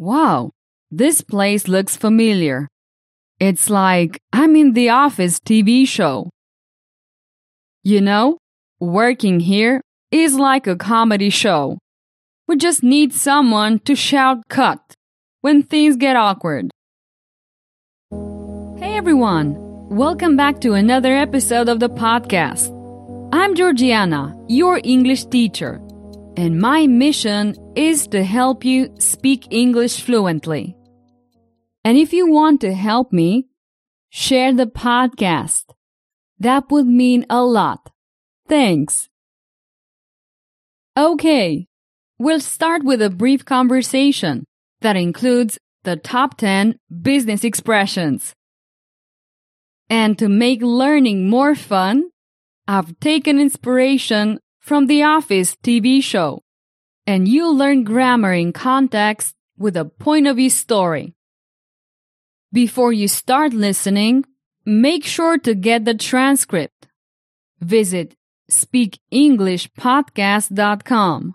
Wow, this place looks familiar. It's like I'm in the office TV show. You know, working here is like a comedy show. We just need someone to shout cut when things get awkward. Hey everyone, welcome back to another episode of the podcast. I'm Georgiana, your English teacher, and my mission is to help you speak English fluently. And if you want to help me, share the podcast. That would mean a lot. Thanks. Okay, we'll start with a brief conversation that includes the top 10 business expressions. And to make learning more fun, I've taken inspiration from The Office TV show, and you'll learn grammar in context with a point of view story. Before you start listening, make sure to get the transcript. Visit speakenglishpodcast.com.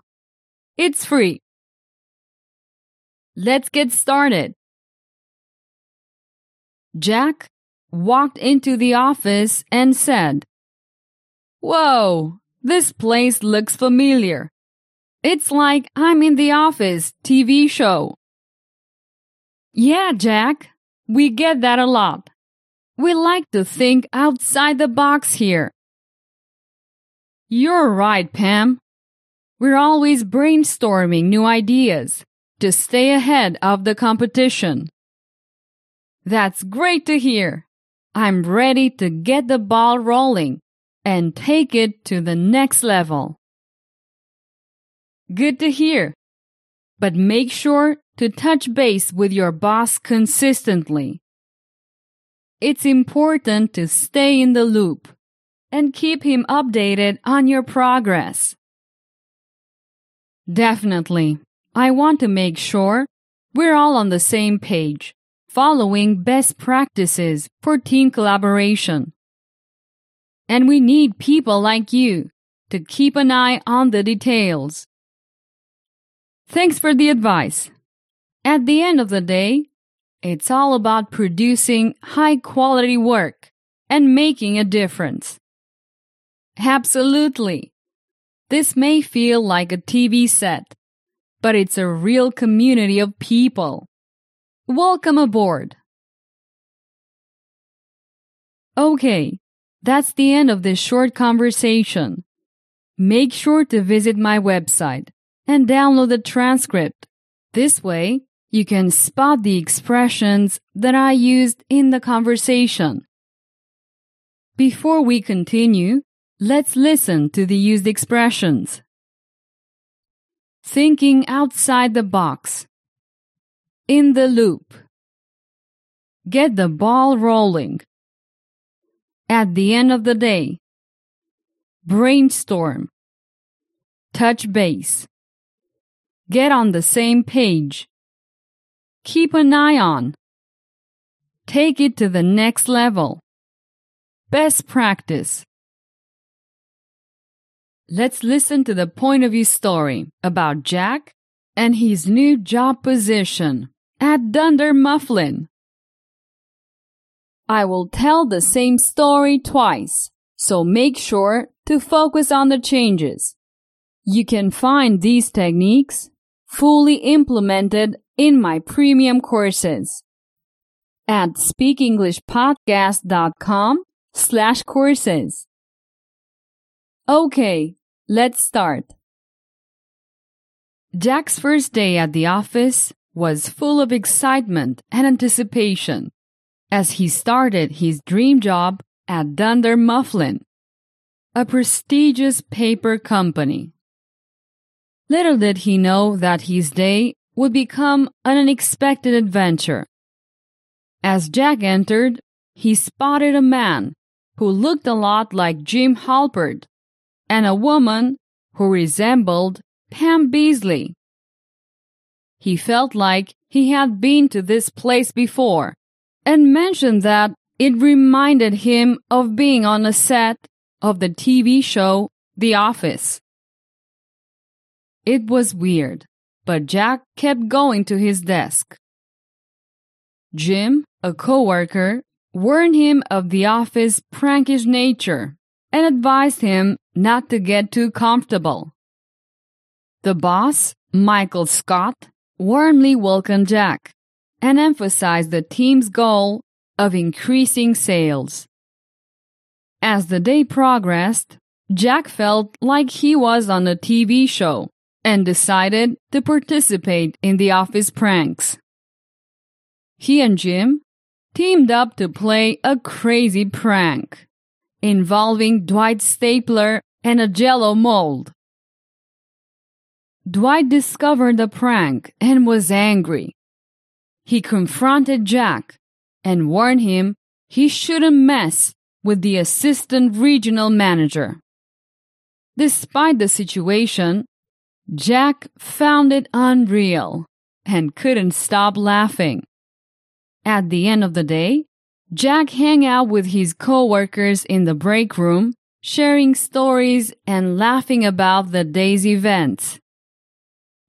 It's free. Let's get started. Jack walked into the office and said, Whoa, this place looks familiar. It's like I'm in the office TV show. Yeah, Jack, we get that a lot. We like to think outside the box here. You're right, Pam. We're always brainstorming new ideas to stay ahead of the competition. That's great to hear. I'm ready to get the ball rolling and take it to the next level. Good to hear. But make sure to touch base with your boss consistently. It's important to stay in the loop and keep him updated on your progress. Definitely. I want to make sure we're all on the same page, following best practices for team collaboration. And we need people like you to keep an eye on the details. Thanks for the advice. At the end of the day, it's all about producing high quality work and making a difference. Absolutely. This may feel like a TV set, but it's a real community of people. Welcome aboard. Okay, that's the end of this short conversation. Make sure to visit my website and download the transcript. This way, you can spot the expressions that I used in the conversation. Before we continue, let's listen to the used expressions. Thinking outside the box. In the loop. Get the ball rolling. At the end of the day. Brainstorm. Touch base. Get on the same page. Keep an eye on. Take it to the next level. Best practice. Let's listen to the point of view story about Jack and his new job position at Dunder Mifflin. I will tell the same story twice, so make sure to focus on the changes. You can find these techniques fully implemented in my premium courses at speakenglishpodcast.com slash courses. Okay, let's start. Jack's first day at the office was full of excitement and anticipation as he started his dream job at Dunder Mifflin, a prestigious paper company. Little did he know that his day would become an unexpected adventure. As Jack entered, he spotted a man who looked a lot like Jim Halpert and a woman who resembled Pam Beesly. He felt like he had been to this place before and mentioned that it reminded him of being on a set of the TV show The Office. It was weird, but Jack kept going to his desk. Jim, a coworker, warned him of the office prankish nature and advised him not to get too comfortable. The boss, Michael Scott, warmly welcomed Jack and emphasized the team's goal of increasing sales. As the day progressed, Jack felt like he was on a TV show and decided to participate in the office pranks. He and Jim teamed up to play a crazy prank involving Dwight Stapler and a jello mold. Dwight discovered the prank and was angry. He confronted Jack and warned him he shouldn't mess with the assistant regional manager. Despite the situation, Jack found it unreal and couldn't stop laughing. At the end of the day, Jack hung out with his coworkers in the break room, sharing stories and laughing about the day's events.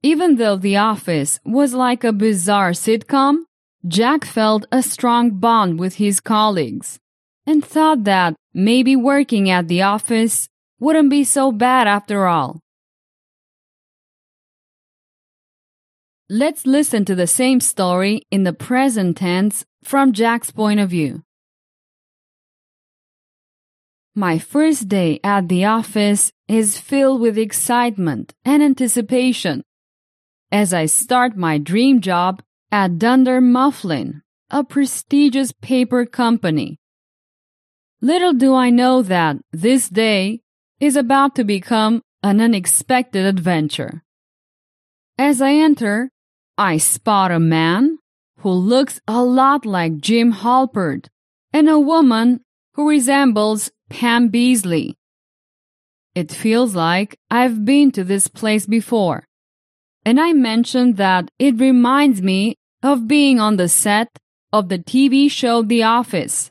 Even though The Office was like a bizarre sitcom, Jack felt a strong bond with his colleagues and thought that maybe working at the office wouldn't be so bad after all. Let's listen to the same story in the present tense from Jack's point of view. My first day at the office is filled with excitement and anticipation as I start my dream job at Dunder Mifflin, a prestigious paper company. Little do I know that this day is about to become an unexpected adventure. As I enter, I spot a man who looks a lot like Jim Halpert and a woman who resembles Pam Beesly. It feels like I've been to this place before and I mentioned that it reminds me of being on the set of the TV show The Office.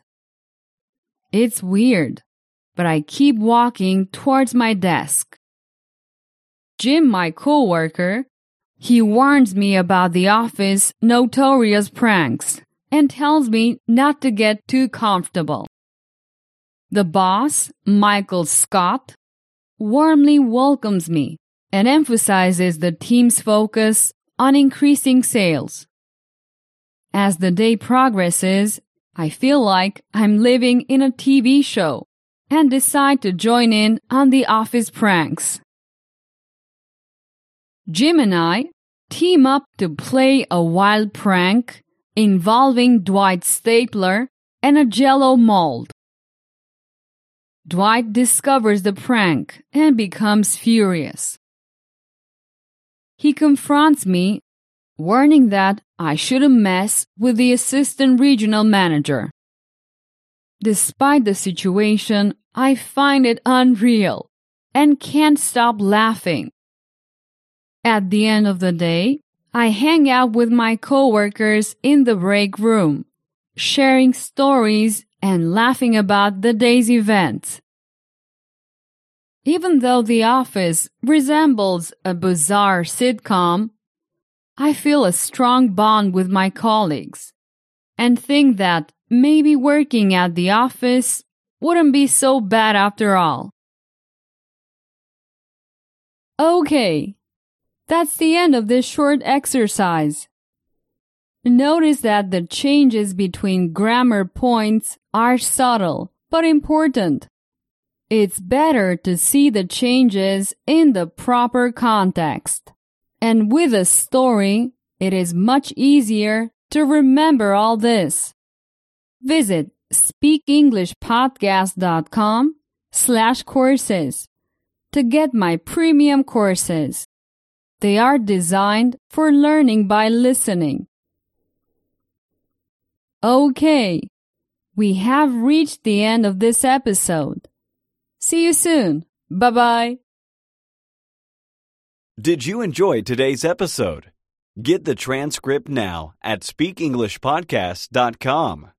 It's weird, but I keep walking towards my desk. Jim, my coworker, he warns me about The Office notorious pranks and tells me not to get too comfortable. The boss, Michael Scott, warmly welcomes me and emphasizes the team's focus on increasing sales. As the day progresses, I feel like I'm living in a TV show and decide to join in on the office pranks. Jim and I team up to play a wild prank involving Dwight Stapler and a jello mold. Dwight discovers the prank and becomes furious. He confronts me, warning that I shouldn't mess with the assistant regional manager. Despite the situation, I find it unreal and can't stop laughing. At the end of the day, I hang out with my coworkers in the break room, sharing stories and laughing about the day's events. Even though The Office resembles a bizarre sitcom, I feel a strong bond with my colleagues and think that maybe working at the office wouldn't be so bad after all. Okay, that's the end of this short exercise. Notice that the changes between grammar points are subtle but important. It's better to see the changes in the proper context. And with a story, it is much easier to remember all this. Visit speakenglishpodcast.com slash courses to get my premium courses. They are designed for learning by listening. Okay, we have reached the end of this episode. See you soon. Bye bye. Did you enjoy today's episode? Get the transcript now at speakenglishpodcast.com.